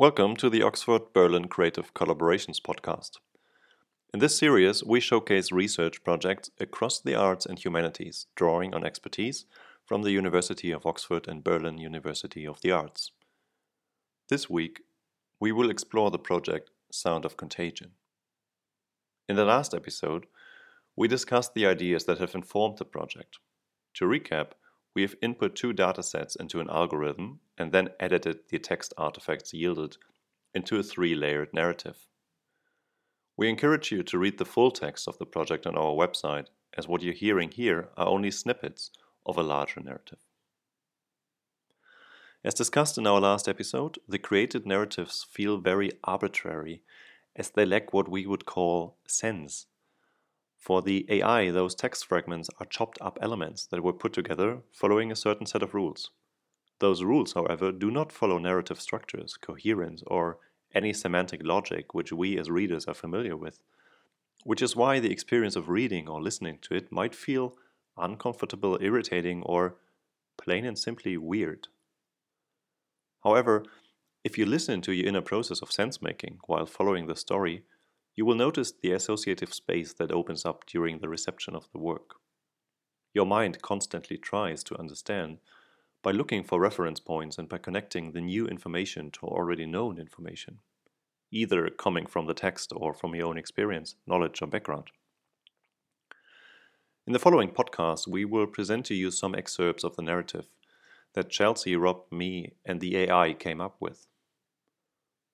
Welcome to the Oxford Berlin Creative Collaborations podcast. In this series, we showcase research projects across the arts and humanities, drawing on expertise from the University of Oxford and Berlin University of the Arts. This week, we will explore the project Sound of Contagion. In the last episode, we discussed the ideas that have informed the project. To recap, we have input two datasets into an algorithm and then edited the text artifacts yielded into a three layered narrative. We encourage you to read the full text of the project on our website, as what you're hearing here are only snippets of a larger narrative. As discussed in our last episode, the created narratives feel very arbitrary as they lack what we would call sense for the AI, those text fragments are chopped up elements that were put together following a certain set of rules. Those rules, however, do not follow narrative structures, coherence, or any semantic logic which we as readers are familiar with, which is why the experience of reading or listening to it might feel uncomfortable, irritating, or plain and simply weird. However, if you listen to your inner process of sense making while following the story, you will notice the associative space that opens up during the reception of the work. Your mind constantly tries to understand by looking for reference points and by connecting the new information to already known information, either coming from the text or from your own experience, knowledge, or background. In the following podcast, we will present to you some excerpts of the narrative that Chelsea, Rob, me, and the AI came up with.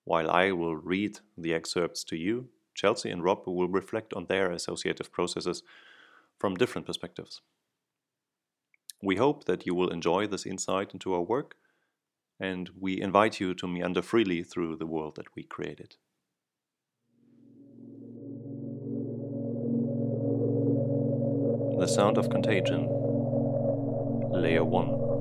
While I will read the excerpts to you, Chelsea and Rob will reflect on their associative processes from different perspectives. We hope that you will enjoy this insight into our work, and we invite you to meander freely through the world that we created. The Sound of Contagion, Layer 1.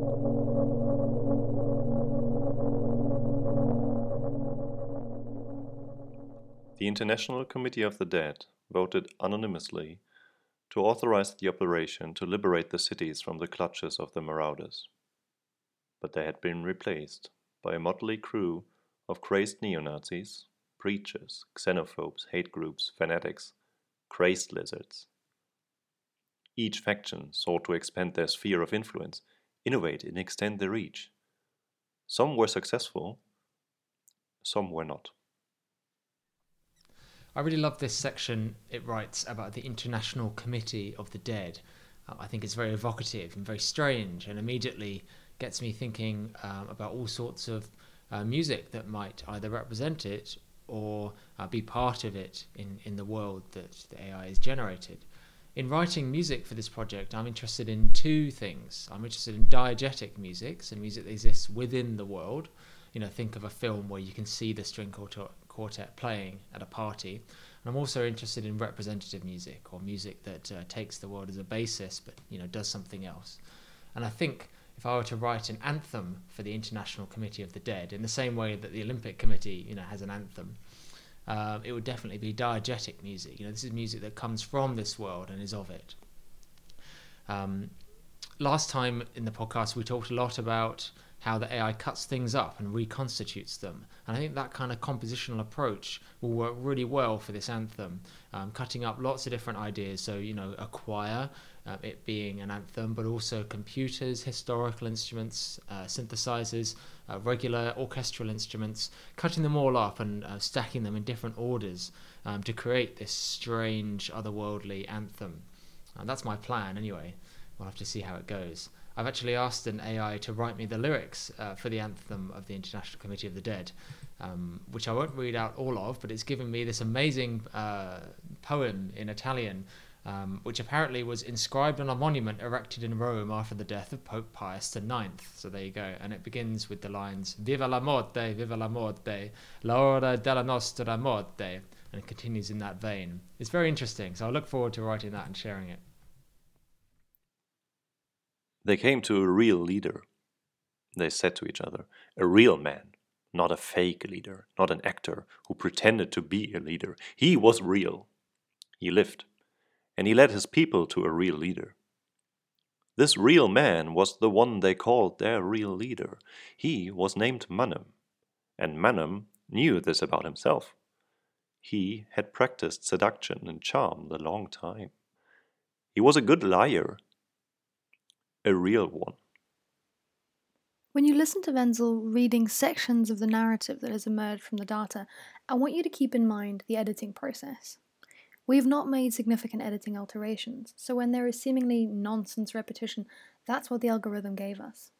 The International Committee of the Dead voted unanimously to authorize the operation to liberate the cities from the clutches of the marauders. But they had been replaced by a motley crew of crazed neo Nazis, preachers, xenophobes, hate groups, fanatics, crazed lizards. Each faction sought to expand their sphere of influence, innovate, and extend their reach. Some were successful, some were not. I really love this section. It writes about the International Committee of the Dead. Uh, I think it's very evocative and very strange, and immediately gets me thinking um, about all sorts of uh, music that might either represent it or uh, be part of it in, in the world that the AI has generated. In writing music for this project, I'm interested in two things. I'm interested in diegetic music, so music that exists within the world. You know, think of a film where you can see the string quartet quartet playing at a party. And I'm also interested in representative music or music that uh, takes the world as a basis but you know does something else. And I think if I were to write an anthem for the International Committee of the Dead, in the same way that the Olympic Committee you know has an anthem, uh, it would definitely be diegetic music. You know, this is music that comes from this world and is of it. Um, last time in the podcast, we talked a lot about how the AI cuts things up and reconstitutes them. And I think that kind of compositional approach will work really well for this anthem, um, cutting up lots of different ideas. So, you know, a choir, uh, it being an anthem, but also computers, historical instruments, uh, synthesizers, uh, regular orchestral instruments, cutting them all up and uh, stacking them in different orders um, to create this strange, otherworldly anthem. And that's my plan anyway. We'll have to see how it goes. I've actually asked an AI to write me the lyrics uh, for the anthem of the International Committee of the Dead, um, which I won't read out all of, but it's given me this amazing uh, poem in Italian, um, which apparently was inscribed on a monument erected in Rome after the death of Pope Pius IX. So there you go. And it begins with the lines Viva la morte, viva la morte, la ora della nostra morte. And it continues in that vein. It's very interesting, so I look forward to writing that and sharing it. They came to a real leader. They said to each other, a real man, not a fake leader, not an actor who pretended to be a leader. He was real. He lived, and he led his people to a real leader. This real man was the one they called their real leader. He was named Manum. and Manum knew this about himself. He had practiced seduction and charm a long time. He was a good liar, a real one. When you listen to Wenzel reading sections of the narrative that has emerged from the data, I want you to keep in mind the editing process. We have not made significant editing alterations, so when there is seemingly nonsense repetition, that's what the algorithm gave us.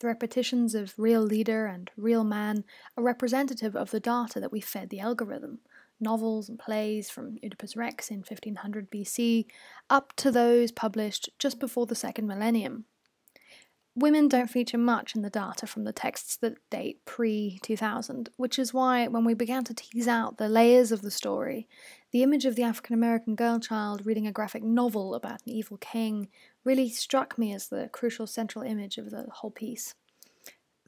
The repetitions of real leader and real man are representative of the data that we fed the algorithm. Novels and plays from Oedipus Rex in 1500 BC up to those published just before the second millennium, Women don't feature much in the data from the texts that date pre 2000, which is why, when we began to tease out the layers of the story, the image of the African American girl child reading a graphic novel about an evil king really struck me as the crucial central image of the whole piece.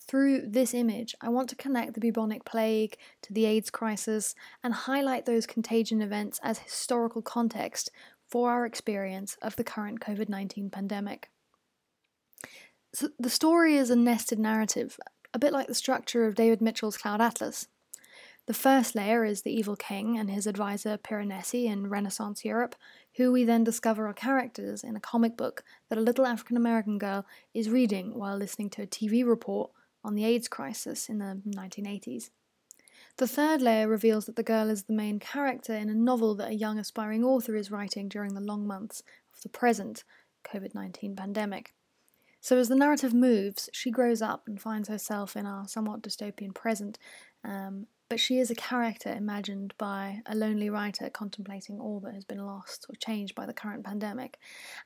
Through this image, I want to connect the bubonic plague to the AIDS crisis and highlight those contagion events as historical context for our experience of the current COVID 19 pandemic. So the story is a nested narrative, a bit like the structure of David Mitchell's Cloud Atlas. The first layer is the evil king and his advisor Piranesi in Renaissance Europe, who we then discover are characters in a comic book that a little African American girl is reading while listening to a TV report on the AIDS crisis in the 1980s. The third layer reveals that the girl is the main character in a novel that a young aspiring author is writing during the long months of the present COVID 19 pandemic. So, as the narrative moves, she grows up and finds herself in our somewhat dystopian present, um, but she is a character imagined by a lonely writer contemplating all that has been lost or changed by the current pandemic.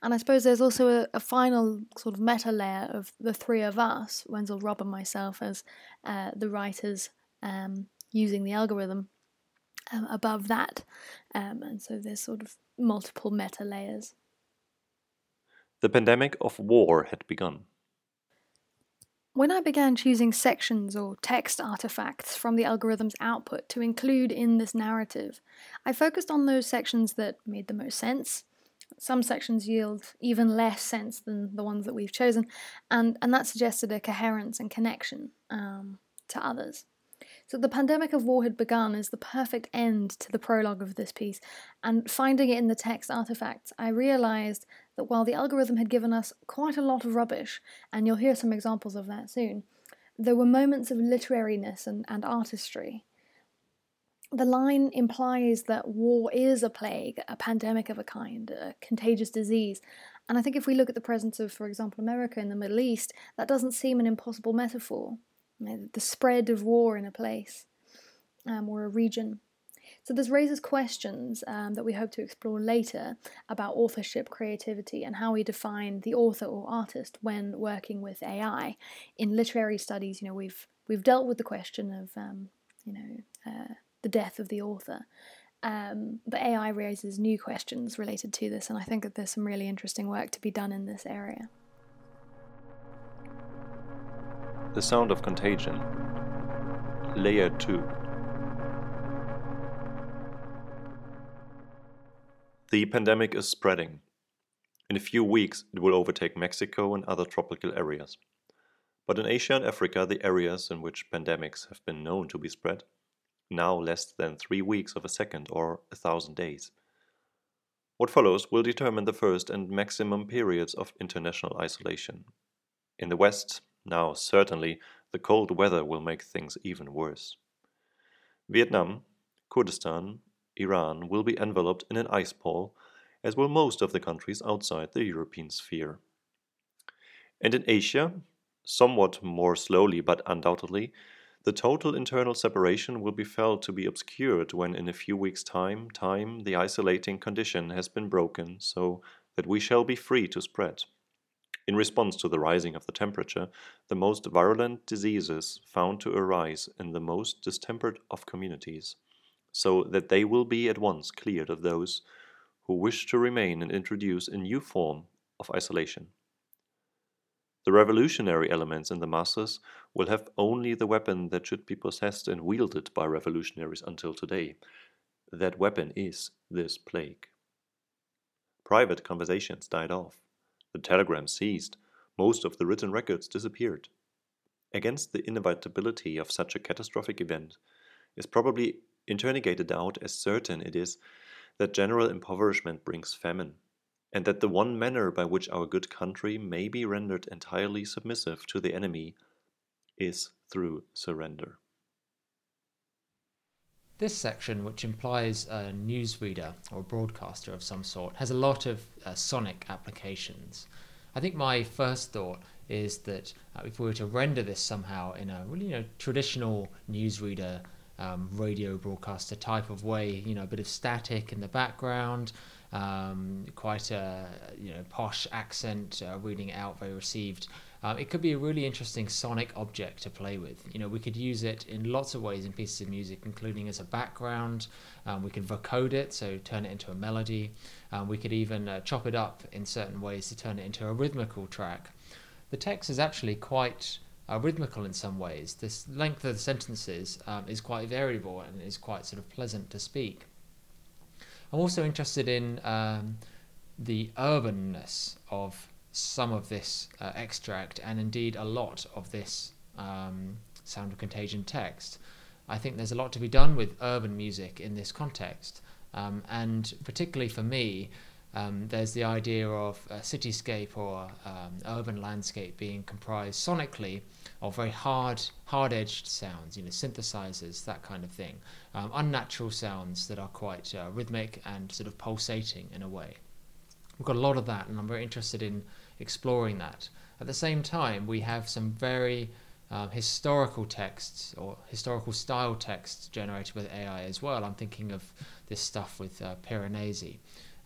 And I suppose there's also a, a final sort of meta layer of the three of us, Wenzel, Rob, and myself, as uh, the writers um, using the algorithm um, above that. Um, and so there's sort of multiple meta layers. The pandemic of war had begun. When I began choosing sections or text artifacts from the algorithm's output to include in this narrative, I focused on those sections that made the most sense. Some sections yield even less sense than the ones that we've chosen, and, and that suggested a coherence and connection um, to others. So the pandemic of war had begun as the perfect end to the prologue of this piece, and finding it in the text artifacts, I realized that while the algorithm had given us quite a lot of rubbish, and you'll hear some examples of that soon, there were moments of literariness and, and artistry. The line implies that war is a plague, a pandemic of a kind, a contagious disease. And I think if we look at the presence of, for example, America in the Middle East, that doesn't seem an impossible metaphor the spread of war in a place um, or a region. So this raises questions um, that we hope to explore later about authorship, creativity, and how we define the author or artist when working with AI. In literary studies, you know, we've we've dealt with the question of um, you know uh, the death of the author, um, but AI raises new questions related to this, and I think that there's some really interesting work to be done in this area. The Sound of Contagion. Layer 2. The pandemic is spreading. In a few weeks, it will overtake Mexico and other tropical areas. But in Asia and Africa, the areas in which pandemics have been known to be spread, now less than three weeks of a second or a thousand days. What follows will determine the first and maximum periods of international isolation. In the West, now, certainly, the cold weather will make things even worse. Vietnam, Kurdistan, Iran will be enveloped in an ice pall, as will most of the countries outside the European sphere. And in Asia, somewhat more slowly but undoubtedly, the total internal separation will be felt to be obscured when in a few weeks' time, time the isolating condition has been broken so that we shall be free to spread. In response to the rising of the temperature, the most virulent diseases found to arise in the most distempered of communities, so that they will be at once cleared of those who wish to remain and introduce a new form of isolation. The revolutionary elements in the masses will have only the weapon that should be possessed and wielded by revolutionaries until today. That weapon is this plague. Private conversations died off. The telegrams ceased, most of the written records disappeared. Against the inevitability of such a catastrophic event, is probably interrogated out as certain it is that general impoverishment brings famine, and that the one manner by which our good country may be rendered entirely submissive to the enemy is through surrender. This section, which implies a newsreader or broadcaster of some sort, has a lot of uh, sonic applications. I think my first thought is that uh, if we were to render this somehow in a really you know, traditional newsreader um, radio broadcaster type of way, you know, a bit of static in the background, um, quite a you know posh accent, uh, reading it out, very received. Um, it could be a really interesting sonic object to play with. You know, we could use it in lots of ways in pieces of music, including as a background. Um, we can vocode it, so turn it into a melody. Um, we could even uh, chop it up in certain ways to turn it into a rhythmical track. The text is actually quite uh, rhythmical in some ways. This length of the sentences um, is quite variable and is quite sort of pleasant to speak. I'm also interested in um, the urbanness of some of this uh, extract and indeed a lot of this um, Sound of Contagion text. I think there's a lot to be done with urban music in this context. Um, and particularly for me, um, there's the idea of a cityscape or um, urban landscape being comprised sonically of very hard, hard-edged sounds, you know, synthesizers, that kind of thing, um, unnatural sounds that are quite uh, rhythmic and sort of pulsating in a way. We've got a lot of that, and I'm very interested in exploring that. At the same time, we have some very uh, historical texts or historical style texts generated with AI as well. I'm thinking of this stuff with uh, Piranesi.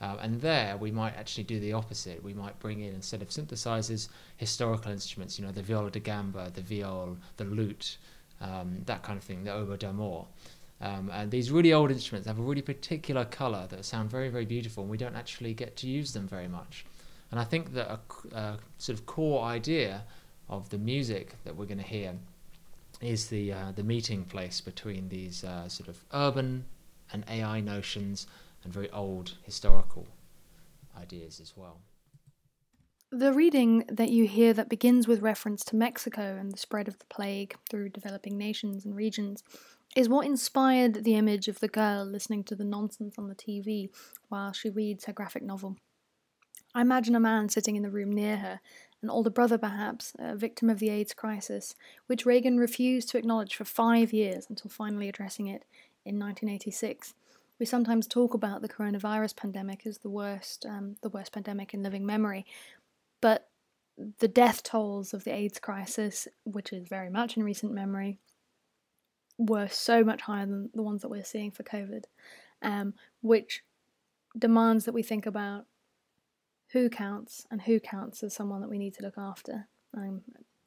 Uh, and there we might actually do the opposite. We might bring in, instead of synthesizers, historical instruments, you know, the viola da gamba, the viol, the lute, um, that kind of thing, the oboe d'amore. Um, and these really old instruments have a really particular color that sound very, very beautiful, and we don't actually get to use them very much. And I think that a, a sort of core idea of the music that we're going to hear is the uh, the meeting place between these uh, sort of urban and AI notions and very old historical ideas as well. The reading that you hear that begins with reference to Mexico and the spread of the plague through developing nations and regions is what inspired the image of the girl listening to the nonsense on the TV while she reads her graphic novel. I imagine a man sitting in the room near her, an older brother perhaps, a victim of the AIDS crisis, which Reagan refused to acknowledge for five years until finally addressing it in 1986. We sometimes talk about the coronavirus pandemic as the worst, um, the worst pandemic in living memory, but the death tolls of the AIDS crisis, which is very much in recent memory, were so much higher than the ones that we're seeing for COVID, um, which demands that we think about who counts and who counts as someone that we need to look after. Um,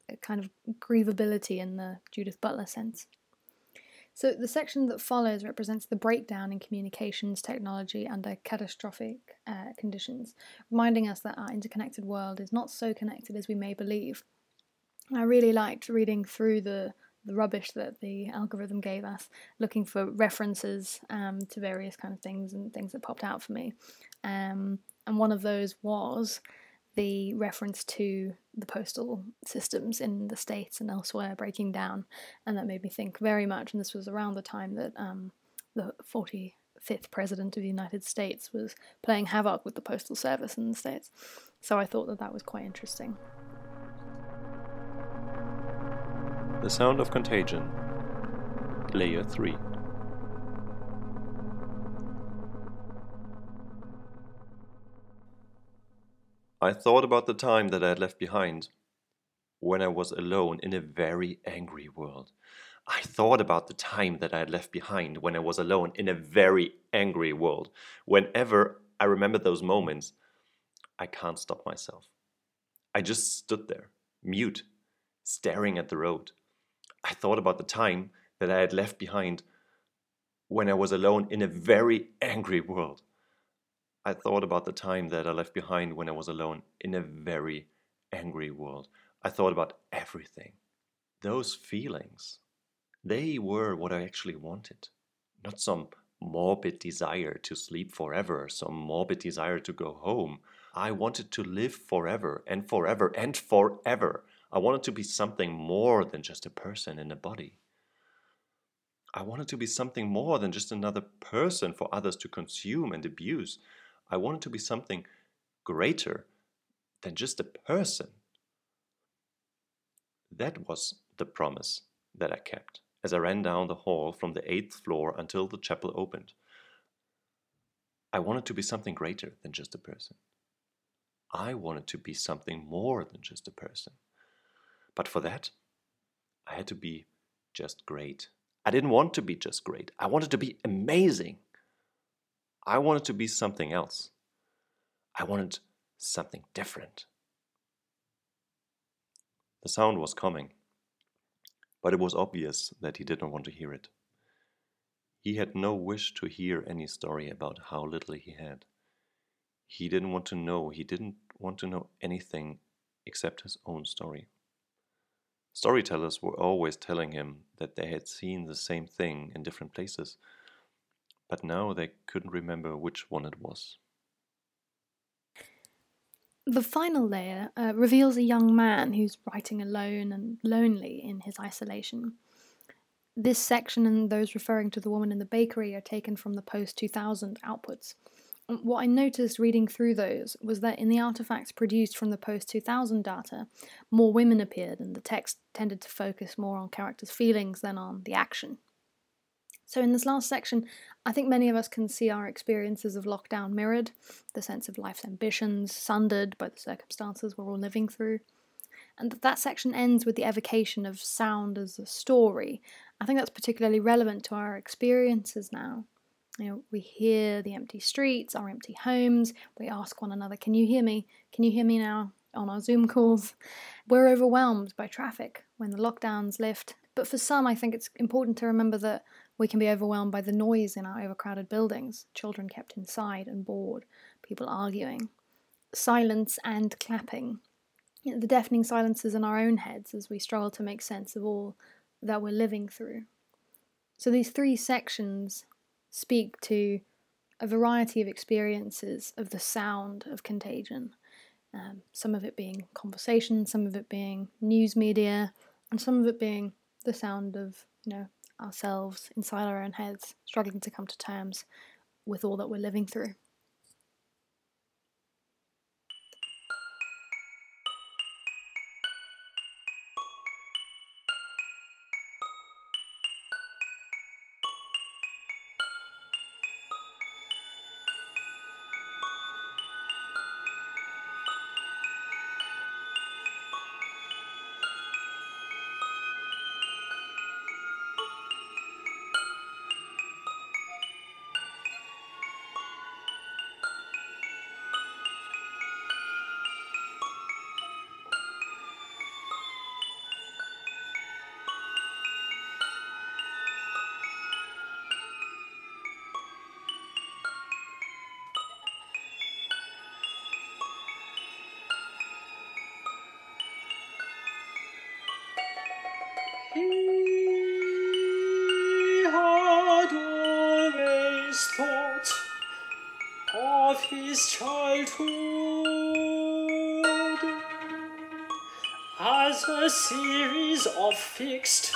a kind of grievability in the Judith Butler sense. So, the section that follows represents the breakdown in communications technology under catastrophic uh, conditions, reminding us that our interconnected world is not so connected as we may believe. I really liked reading through the, the rubbish that the algorithm gave us, looking for references um, to various kind of things and things that popped out for me. Um, and one of those was the reference to the postal systems in the States and elsewhere breaking down. And that made me think very much, and this was around the time that um, the 45th President of the United States was playing havoc with the Postal Service in the States. So I thought that that was quite interesting. The Sound of Contagion, Layer 3. I thought about the time that I had left behind when I was alone in a very angry world. I thought about the time that I had left behind when I was alone in a very angry world. Whenever I remember those moments, I can't stop myself. I just stood there, mute, staring at the road. I thought about the time that I had left behind when I was alone in a very angry world. I thought about the time that I left behind when I was alone in a very angry world. I thought about everything. Those feelings, they were what I actually wanted. Not some morbid desire to sleep forever, some morbid desire to go home. I wanted to live forever and forever and forever. I wanted to be something more than just a person in a body. I wanted to be something more than just another person for others to consume and abuse. I wanted to be something greater than just a person. That was the promise that I kept as I ran down the hall from the eighth floor until the chapel opened. I wanted to be something greater than just a person. I wanted to be something more than just a person. But for that, I had to be just great. I didn't want to be just great. I wanted to be amazing. I wanted to be something else. I wanted something different. The sound was coming, but it was obvious that he didn't want to hear it. He had no wish to hear any story about how little he had. He didn't want to know, he didn't want to know anything except his own story. Storytellers were always telling him that they had seen the same thing in different places, but now they couldn't remember which one it was. The final layer uh, reveals a young man who's writing alone and lonely in his isolation. This section and those referring to the woman in the bakery are taken from the post 2000 outputs. What I noticed reading through those was that in the artifacts produced from the post 2000 data, more women appeared and the text tended to focus more on characters' feelings than on the action. So, in this last section, I think many of us can see our experiences of lockdown mirrored, the sense of life's ambitions sundered by the circumstances we're all living through. And that, section ends with the evocation of sound as a story. I think that's particularly relevant to our experiences now. You know, we hear the empty streets, our empty homes. We ask one another, Can you hear me? Can you hear me now? on our Zoom calls. We're overwhelmed by traffic when the lockdowns lift. But for some, I think it's important to remember that we can be overwhelmed by the noise in our overcrowded buildings, children kept inside and bored, people arguing, silence and clapping, the deafening silences in our own heads as we struggle to make sense of all that we're living through. So these three sections speak to a variety of experiences of the sound of contagion. Um, some of it being conversation, some of it being news media, and some of it being the sound of, you know, ourselves inside our own heads, struggling to come to terms with all that we're living through. His childhood as a series of fixed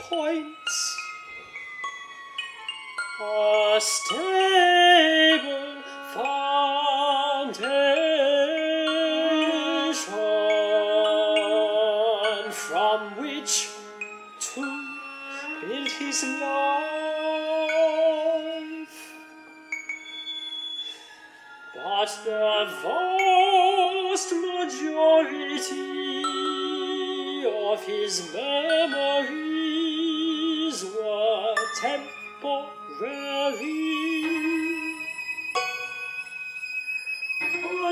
points, a stable foundation from which to build his life. But the vast majority of his memories were temporary.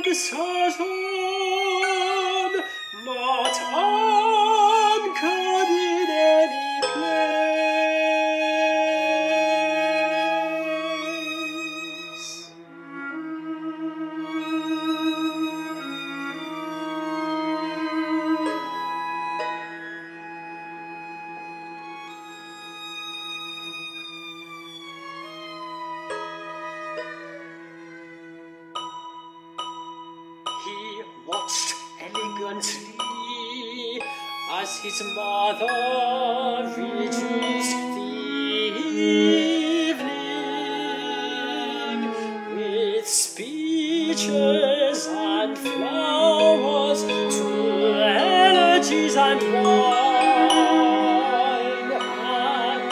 Uncertain, his mother reduced the evening with speeches and flowers to elegies and wine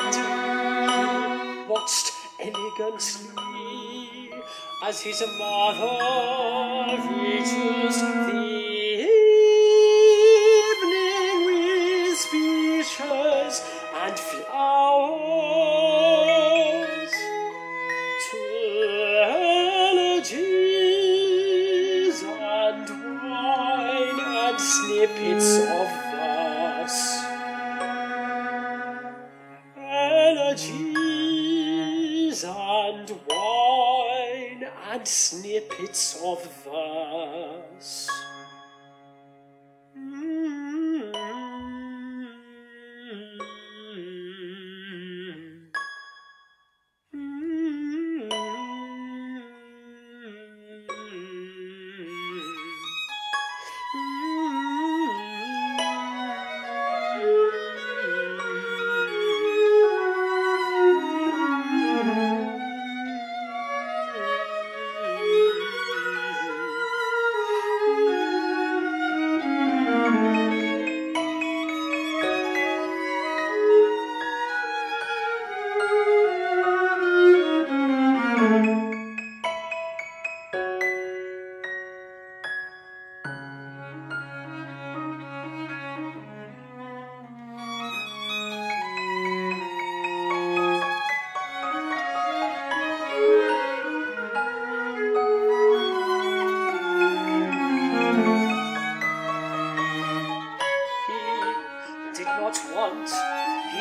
and he watched elegantly as his mother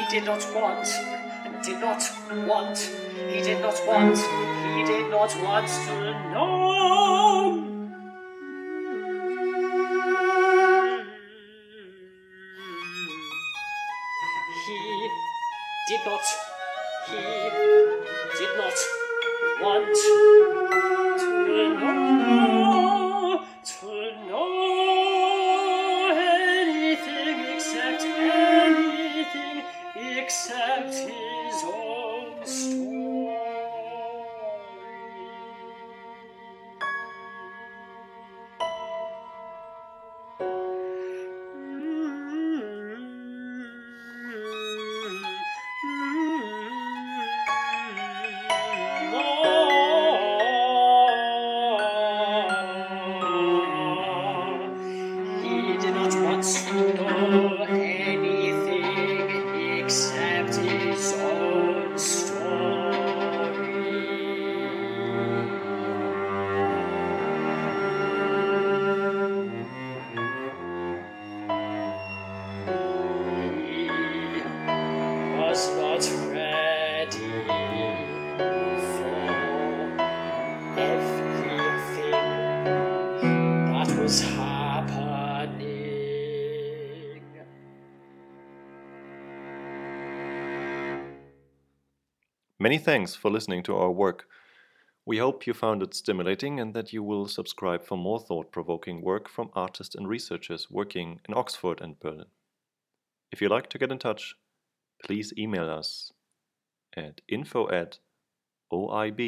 did not want, did not want, he did not want, he did not want to know. He did not, Many thanks for listening to our work. We hope you found it stimulating and that you will subscribe for more thought provoking work from artists and researchers working in Oxford and Berlin. If you'd like to get in touch, please email us at info at oib.ox.ac.uk.